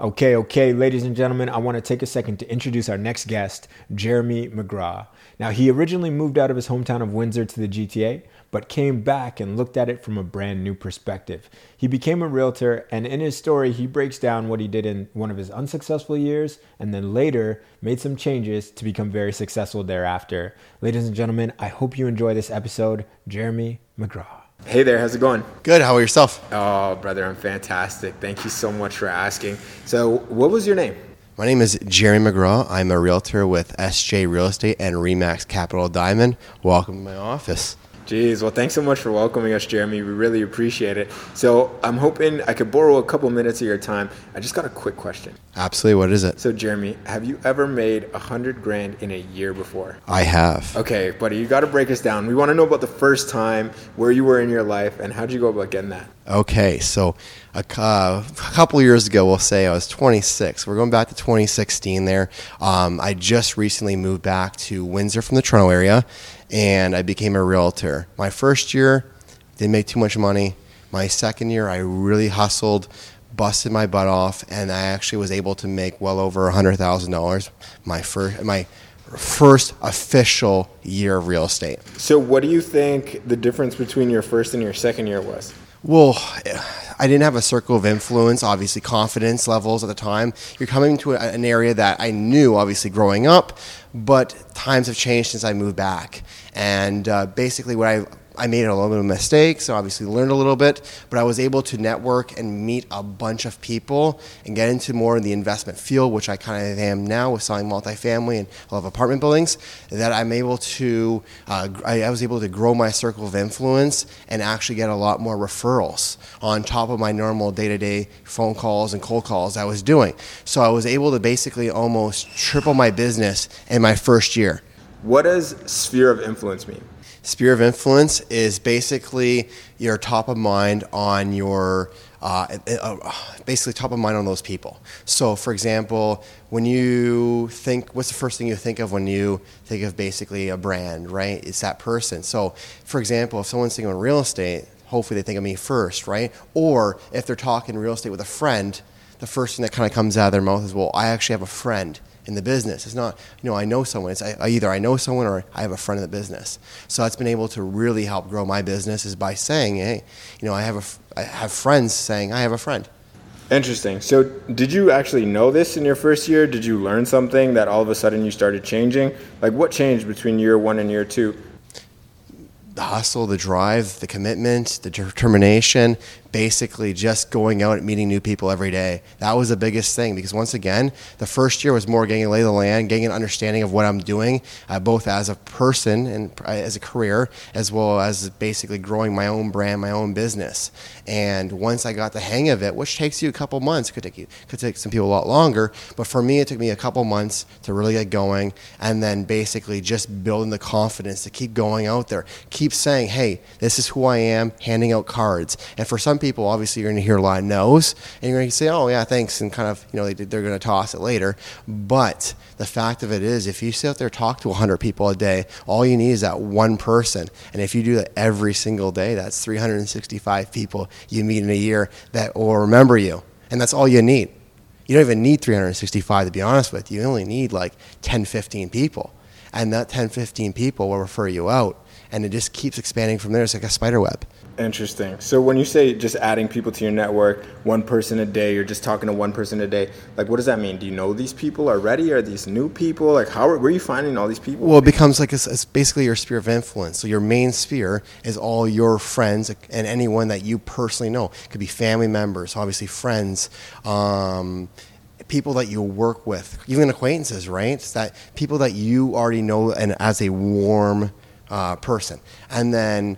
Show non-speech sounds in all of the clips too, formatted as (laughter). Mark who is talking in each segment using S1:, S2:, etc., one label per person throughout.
S1: Okay, okay, ladies and gentlemen, I want to take a second to introduce our next guest, Jeremy McGraw. Now, he originally moved out of his hometown of Windsor to the GTA, but came back and looked at it from a brand new perspective. He became a realtor, and in his story, he breaks down what he did in one of his unsuccessful years and then later made some changes to become very successful thereafter. Ladies and gentlemen, I hope you enjoy this episode. Jeremy McGraw. Hey there, how's it going?
S2: Good. How are yourself?
S1: Oh, brother, I'm fantastic. Thank you so much for asking. So, what was your name?
S2: My name is Jerry McGraw. I'm a realtor with SJ Real Estate and Remax Capital Diamond. Welcome to my office.
S1: Jeez, well, thanks so much for welcoming us, Jeremy. We really appreciate it. So, I'm hoping I could borrow a couple minutes of your time. I just got a quick question.
S2: Absolutely. What is it?
S1: So, Jeremy, have you ever made a hundred grand in a year before?
S2: I have.
S1: Okay, buddy, you got to break us down. We want to know about the first time, where you were in your life, and how'd you go about getting that?
S2: Okay, so a, cou- a couple years ago, we'll say I was 26. We're going back to 2016 there. Um, I just recently moved back to Windsor from the Toronto area, and I became a realtor. My first year, didn't make too much money. My second year, I really hustled, busted my butt off, and I actually was able to make well over $100,000 my first, my first official year of real estate.
S1: So, what do you think the difference between your first and your second year was?
S2: Well, I didn't have a circle of influence, obviously, confidence levels at the time. You're coming to an area that I knew, obviously, growing up, but times have changed since I moved back. And uh, basically, what I I made a little bit of mistakes, so obviously learned a little bit, but I was able to network and meet a bunch of people and get into more in the investment field, which I kind of am now with selling multifamily and a lot of apartment buildings. That I'm able to, uh, I, I was able to grow my circle of influence and actually get a lot more referrals on top of my normal day-to-day phone calls and cold calls I was doing. So I was able to basically almost triple my business in my first year.
S1: What does sphere of influence mean?
S2: Sphere of influence is basically your top of mind on your, uh, uh, basically top of mind on those people. So, for example, when you think, what's the first thing you think of when you think of basically a brand, right? It's that person. So, for example, if someone's thinking of real estate, hopefully they think of me first, right? Or if they're talking real estate with a friend, the first thing that kind of comes out of their mouth is, well, I actually have a friend in the business. It's not, you know, I know someone. It's I, either I know someone or I have a friend in the business. So that's been able to really help grow my business is by saying, hey, you know, I have a, I have friends saying I have a friend.
S1: Interesting. So, did you actually know this in your first year? Did you learn something that all of a sudden you started changing? Like, what changed between year one and year two?
S2: The hustle, the drive, the commitment, the determination, basically just going out and meeting new people every day. That was the biggest thing because once again, the first year was more getting a lay of the land, getting an understanding of what I'm doing, uh, both as a person and uh, as a career, as well as basically growing my own brand, my own business. And once I got the hang of it, which takes you a couple months, could take you, could take some people a lot longer, but for me, it took me a couple months to really get going, and then basically just building the confidence to keep going out there, keep saying, "Hey, this is who I am," handing out cards, and for some people, obviously, you're going to hear a lot of no's, and you're going to say, "Oh, yeah, thanks," and kind of, you know, they, they're going to toss it later. But the fact of it is, if you sit out there talk to 100 people a day, all you need is that one person, and if you do that every single day, that's 365 people you meet in a year that will remember you, and that's all you need. You don't even need 365 to be honest with you. You only need like 10, 15 people, and that 10, 15 people will refer you out, and it just keeps expanding from there. It's like a spider web.
S1: Interesting. So, when you say just adding people to your network, one person a day, you're just talking to one person a day. Like, what does that mean? Do you know these people already? Are these new people? Like, how are, where are you finding all these people?
S2: Well, it becomes like it's, it's basically your sphere of influence. So your main sphere is all your friends and anyone that you personally know. It could be family members, obviously friends, um, people that you work with, even acquaintances, right? It's that people that you already know and as a warm uh, person, and then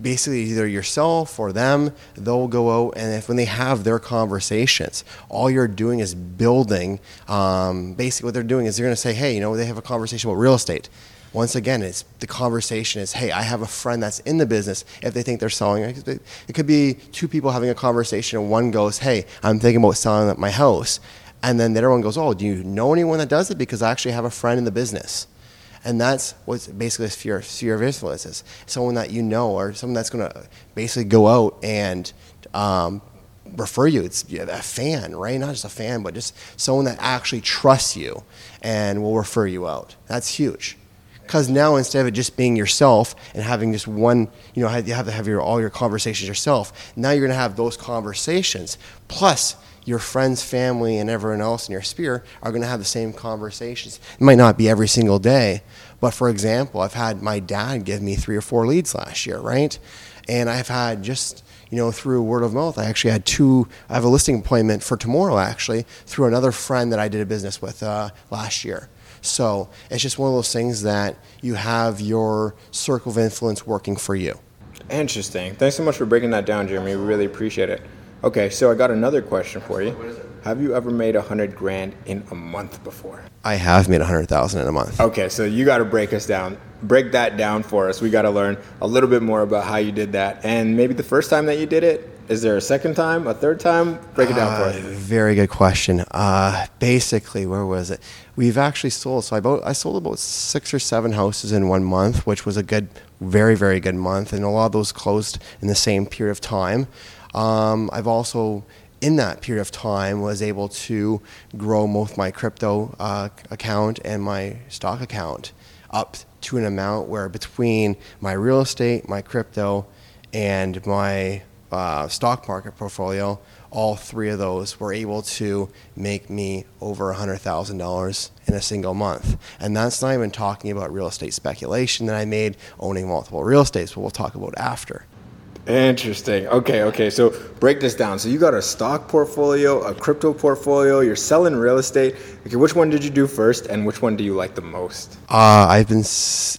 S2: basically either yourself or them they'll go out and if when they have their conversations all you're doing is building um, basically what they're doing is they're going to say hey you know they have a conversation about real estate. Once again it's the conversation is hey i have a friend that's in the business if they think they're selling it could be two people having a conversation and one goes hey i'm thinking about selling my house. And then the other one goes oh do you know anyone that does it? Because i actually have a friend in the business and that's what's basically a sphere, sphere of influence is someone that you know or someone that's going to basically go out and um, refer you. It's a fan, right? Not just a fan, but just someone that actually trusts you and will refer you out. That's huge. Because now instead of it just being yourself and having just one, you know, you have to have your, all your conversations yourself. Now you're going to have those conversations. Plus, your friends, family, and everyone else in your sphere are going to have the same conversations. It might not be every single day, but for example, I've had my dad give me three or four leads last year, right? And I've had just you know, through word of mouth. I actually had two. I have a listing appointment for tomorrow, actually, through another friend that I did a business with uh, last year. So it's just one of those things that you have your circle of influence working for you.
S1: Interesting. Thanks so much for breaking that down, Jeremy. We really appreciate it. Okay, so I got another question for you. Have you ever made a hundred grand in a month before?
S2: I have made a hundred thousand in a month.
S1: Okay, so you got to break us down, break that down for us. We got to learn a little bit more about how you did that, and maybe the first time that you did it. Is there a second time, a third time? Break it down uh, for us.
S2: Very good question. Uh, basically, where was it? We've actually sold. So I bought, I sold about six or seven houses in one month, which was a good, very very good month, and a lot of those closed in the same period of time. Um, I've also in that period of time was able to grow both my crypto uh, account and my stock account up to an amount where between my real estate, my crypto, and my uh, stock market portfolio, all three of those were able to make me over $100,000 in a single month. And that's not even talking about real estate speculation that I made owning multiple real estates, but we'll talk about after.
S1: Interesting. Okay, okay. So break this down. So you got a stock portfolio, a crypto portfolio, you're selling real estate. Okay, which one did you do first and which one do you like the most?
S2: Uh, I've been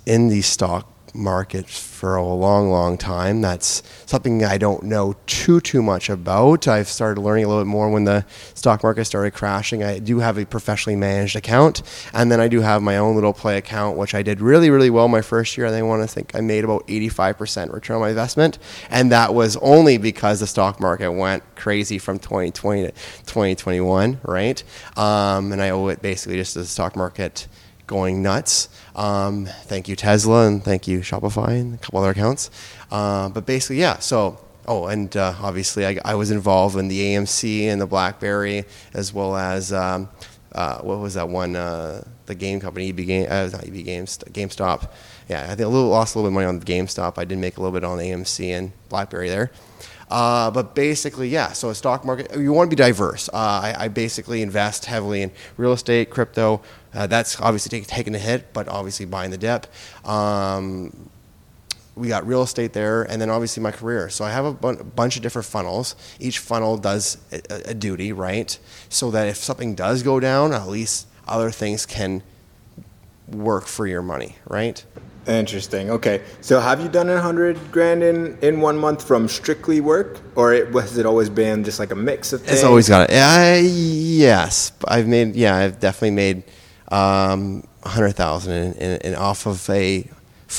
S2: in the stock market for a long, long time. That's something I don't know too, too much about. I've started learning a little bit more when the stock market started crashing. I do have a professionally managed account, and then I do have my own little play account, which I did really, really well my first year. I want to think I made about 85% return on my investment, and that was only because the stock market went crazy from 2020 to 2021, right? Um, and I owe it basically just to the stock market going nuts. Um, thank you Tesla and thank you Shopify and a couple other accounts. Uh, but basically, yeah. So oh, and uh, obviously I, I, was involved in the AMC and the BlackBerry as well as um, uh, what was that one? Uh, the game company EB Game, uh, not EB Games, GameStop. Yeah, I think a little lost a little bit of money on GameStop. I did make a little bit on AMC and BlackBerry there. Uh, but basically, yeah. So a stock market, you want to be diverse. Uh, I, I, basically invest heavily in real estate, crypto. Uh, that's obviously taking a hit, but obviously buying the dip. Um, we got real estate there, and then obviously my career. So I have a bunch of different funnels. Each funnel does a, a duty, right? So that if something does go down, at least other things can work for your money, right?
S1: Interesting. Okay. So have you done a hundred grand in, in one month from strictly work, or it, has it always been just like a mix of things?
S2: It's always got it. I, yes, I've made. Yeah, I've definitely made um, a hundred thousand in, off of a,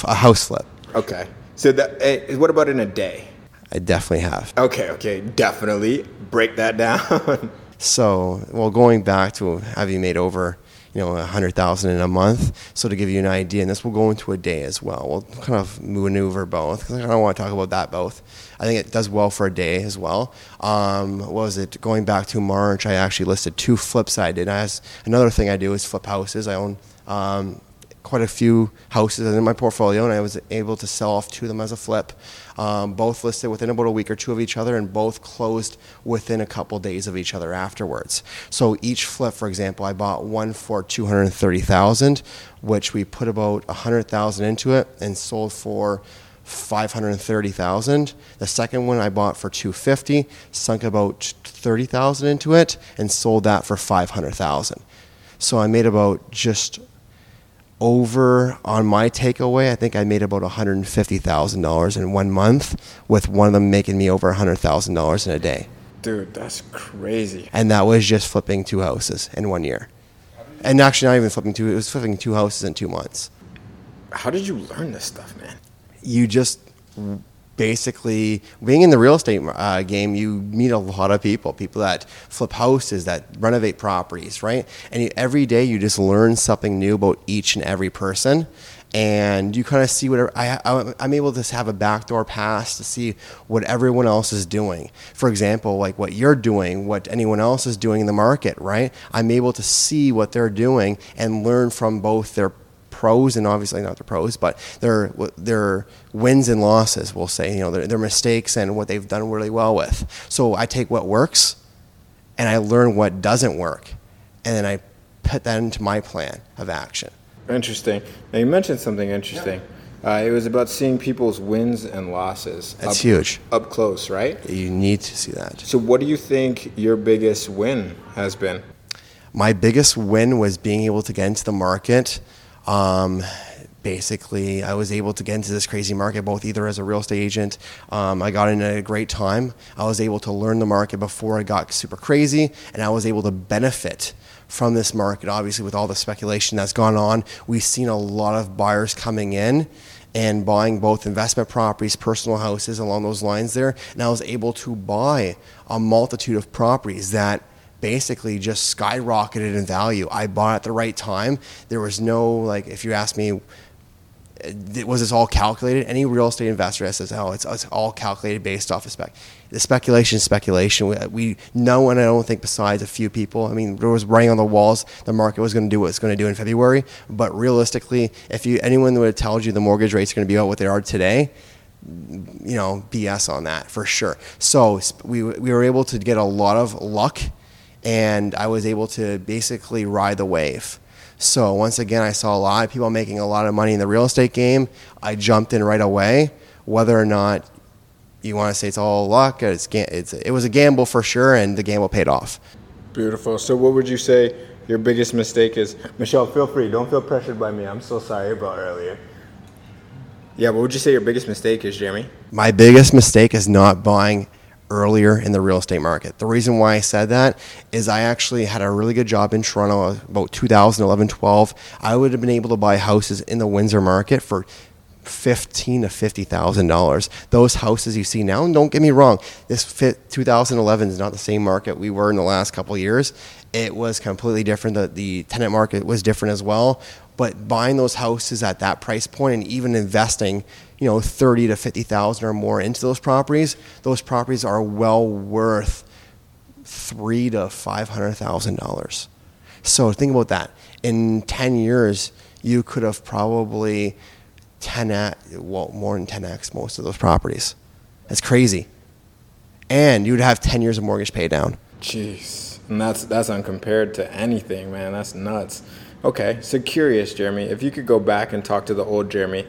S2: a house flip.
S1: Okay. So that. Eh, what about in a day?
S2: I definitely have.
S1: Okay. Okay. Definitely break that down. (laughs)
S2: so, well, going back to have you made over you know, 100,000 in a month. So to give you an idea, and this will go into a day as well. We'll kind of maneuver both because I don't want to talk about that both. I think it does well for a day as well. Um, what was it? Going back to March, I actually listed two flips I did. I has, another thing I do is flip houses. I own um, quite a few houses in my portfolio, and I was able to sell off two of them as a flip. Um, both listed within about a week or two of each other, and both closed within a couple days of each other afterwards. So each flip, for example, I bought one for two hundred thirty thousand, which we put about a hundred thousand into it, and sold for. 530,000. The second one I bought for 250, sunk about 30,000 into it and sold that for 500,000. So I made about just over on my takeaway. I think I made about $150,000 in one month, with one of them making me over $100,000 in a day.
S1: Dude, that's crazy.
S2: And that was just flipping two houses in one year. And actually, not even flipping two, it was flipping two houses in two months.
S1: How did you learn this stuff, man?
S2: You just basically being in the real estate uh, game you meet a lot of people people that flip houses that renovate properties right and you, every day you just learn something new about each and every person and you kind of see whatever I, I, I'm able to have a backdoor pass to see what everyone else is doing. For example, like what you're doing, what anyone else is doing in the market, right? I'm able to see what they're doing and learn from both their pros and obviously not the pros, but their their wins and losses. We'll say you know their, their mistakes and what they've done really well with. So I take what works, and I learn what doesn't work, and then I put that into my plan of action.
S1: Interesting. Now you mentioned something interesting. Uh, it was about seeing people's wins and losses.
S2: That's
S1: up,
S2: huge.
S1: Up close, right?
S2: You need to see that.
S1: So, what do you think your biggest win has been?
S2: My biggest win was being able to get into the market. Um, basically, I was able to get into this crazy market, both either as a real estate agent. Um, I got in at a great time. I was able to learn the market before it got super crazy, and I was able to benefit from this market. Obviously, with all the speculation that's gone on, we've seen a lot of buyers coming in and buying both investment properties, personal houses along those lines there. And I was able to buy a multitude of properties that basically just skyrocketed in value. I bought at the right time. There was no, like, if you ask me, uh, was this all calculated? Any real estate investor that says, "Oh, it's, it's all calculated based off of spec," the speculation, is speculation. We, we know, and I don't think besides a few people. I mean, there was writing on the walls. The market was going to do what it's going to do in February, but realistically, if you anyone would have told you the mortgage rates are going to be out what they are today, you know, BS on that for sure. So we we were able to get a lot of luck, and I was able to basically ride the wave. So once again, I saw a lot of people making a lot of money in the real estate game. I jumped in right away. Whether or not you want to say it's all luck, it's, it's it was a gamble for sure, and the gamble paid off.
S1: Beautiful. So what would you say your biggest mistake is? Michelle, feel free. Don't feel pressured by me. I'm so sorry about earlier. Yeah, what would you say your biggest mistake is, Jeremy?
S2: My biggest mistake is not buying earlier in the real estate market. The reason why I said that is I actually had a really good job in Toronto about 2011 12. I would have been able to buy houses in the Windsor market for fifteen to fifty thousand dollars. Those houses you see now, don't get me wrong, this fit 2011 is not the same market we were in the last couple years. It was completely different. The, the tenant market was different as well. But buying those houses at that price point and even investing, you know, thirty to fifty thousand or more into those properties, those properties are well worth three to five hundred thousand dollars. So think about that. In ten years, you could have probably 10x, well, more than 10x most of those properties. That's crazy. And you'd have 10 years of mortgage pay down.
S1: Jeez. And that's, that's uncompared to anything, man. That's nuts. Okay, so curious, Jeremy, if you could go back and talk to the old Jeremy,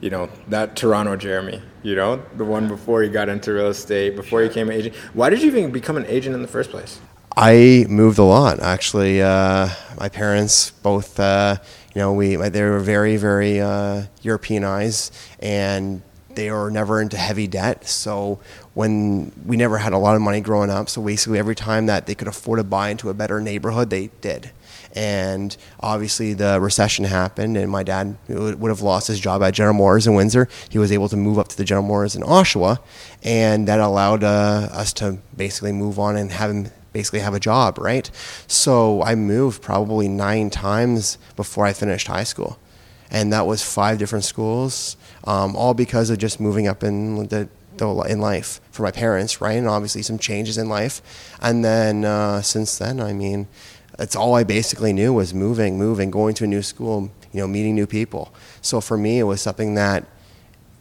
S1: you know, that Toronto Jeremy, you know, the one before he got into real estate, before he became an agent. Why did you even become an agent in the first place?
S2: I moved a lot, actually. Uh, my parents both, uh, you know, we they were very, very uh, Europeanized, and they were never into heavy debt. So when we never had a lot of money growing up, so basically every time that they could afford to buy into a better neighborhood, they did. And obviously, the recession happened, and my dad would have lost his job at General Motors in Windsor. He was able to move up to the General Motors in Oshawa, and that allowed uh, us to basically move on and have him basically have a job, right? So I moved probably nine times before I finished high school. And that was five different schools, um, all because of just moving up in the, in life for my parents, right? And obviously some changes in life. And then uh, since then, I mean, that's all I basically knew was moving, moving, going to a new school, you know, meeting new people. So for me, it was something that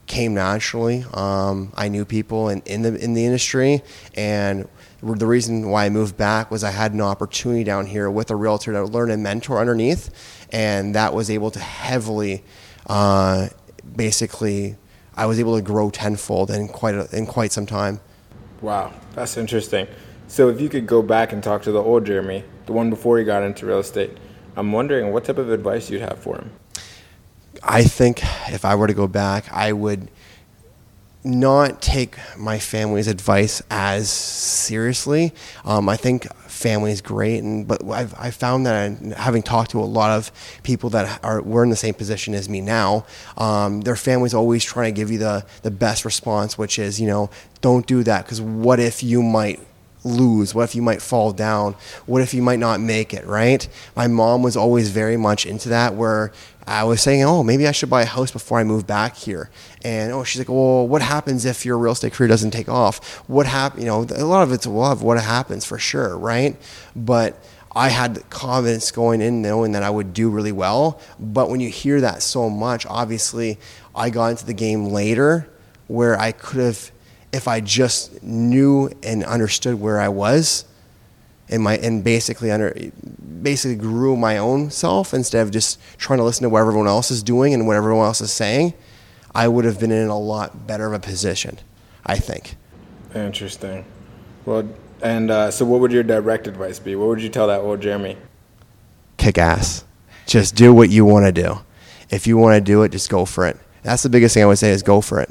S2: came naturally. Um, I knew people in, in the in the industry, and the reason why I moved back was I had an opportunity down here with a realtor to learn and mentor underneath, and that was able to heavily, uh, basically, I was able to grow tenfold in quite a, in quite some time.
S1: Wow, that's interesting. So if you could go back and talk to the old Jeremy, the one before he got into real estate, I'm wondering what type of advice you'd have for him.
S2: I think if I were to go back, I would not take my family's advice as seriously. Um, I think family is great, and but I've, I've found that having talked to a lot of people that are were in the same position as me now, um, their family's always trying to give you the the best response, which is you know don't do that because what if you might lose? What if you might fall down? What if you might not make it, right? My mom was always very much into that where I was saying, oh, maybe I should buy a house before I move back here. And oh, she's like, well, what happens if your real estate career doesn't take off? What happen? You know, a lot of it's a lot of what happens for sure, right? But I had confidence going in knowing that I would do really well. But when you hear that so much, obviously, I got into the game later where I could have, if I just knew and understood where I was, and my and basically under basically grew my own self instead of just trying to listen to what everyone else is doing and what everyone else is saying, I would have been in a lot better of a position, I think.
S3: Interesting. Well, and uh, so, what would your direct advice be? What would you tell that old Jeremy?
S2: Kick ass. Just do what you want to do. If you want to do it, just go for it. That's the biggest thing I would say is go for it.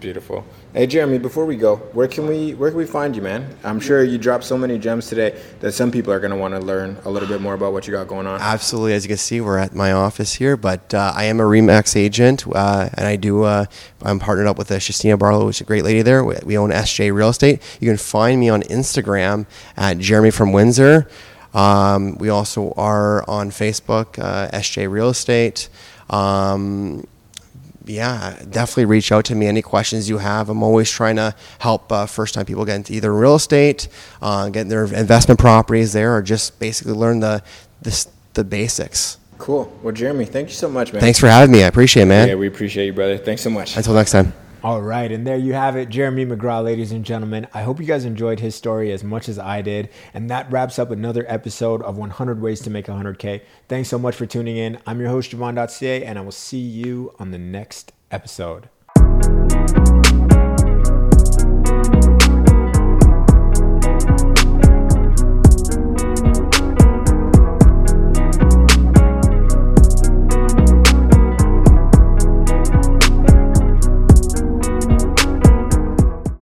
S3: Beautiful. Hey Jeremy, before we go, where can we where can we find you, man? I'm sure you dropped so many gems today that some people are going to want to learn a little bit more about what you got going on.
S2: Absolutely. As you can see, we're at my office here, but uh, I am a Remax agent, uh, and I do. Uh, I'm partnered up with uh, Shastina Barlow, is a great lady there. We, we own SJ Real Estate. You can find me on Instagram at Jeremy from Windsor. Um, we also are on Facebook, uh, SJ Real Estate. Um, yeah, definitely reach out to me. Any questions you have, I'm always trying to help uh, first time people get into either real estate, uh, get their investment properties there, or just basically learn the the, the basics.
S3: Cool. Well, Jeremy, thank you so much, man.
S2: Thanks for having me. I appreciate it, man.
S3: Yeah, we appreciate you, brother. Thanks so much.
S2: Until next time.
S1: All right, and there you have it, Jeremy McGraw, ladies and gentlemen. I hope you guys enjoyed his story as much as I did. And that wraps up another episode of 100 Ways to Make 100K. Thanks so much for tuning in. I'm your host, Javon.ca, and I will see you on the next episode.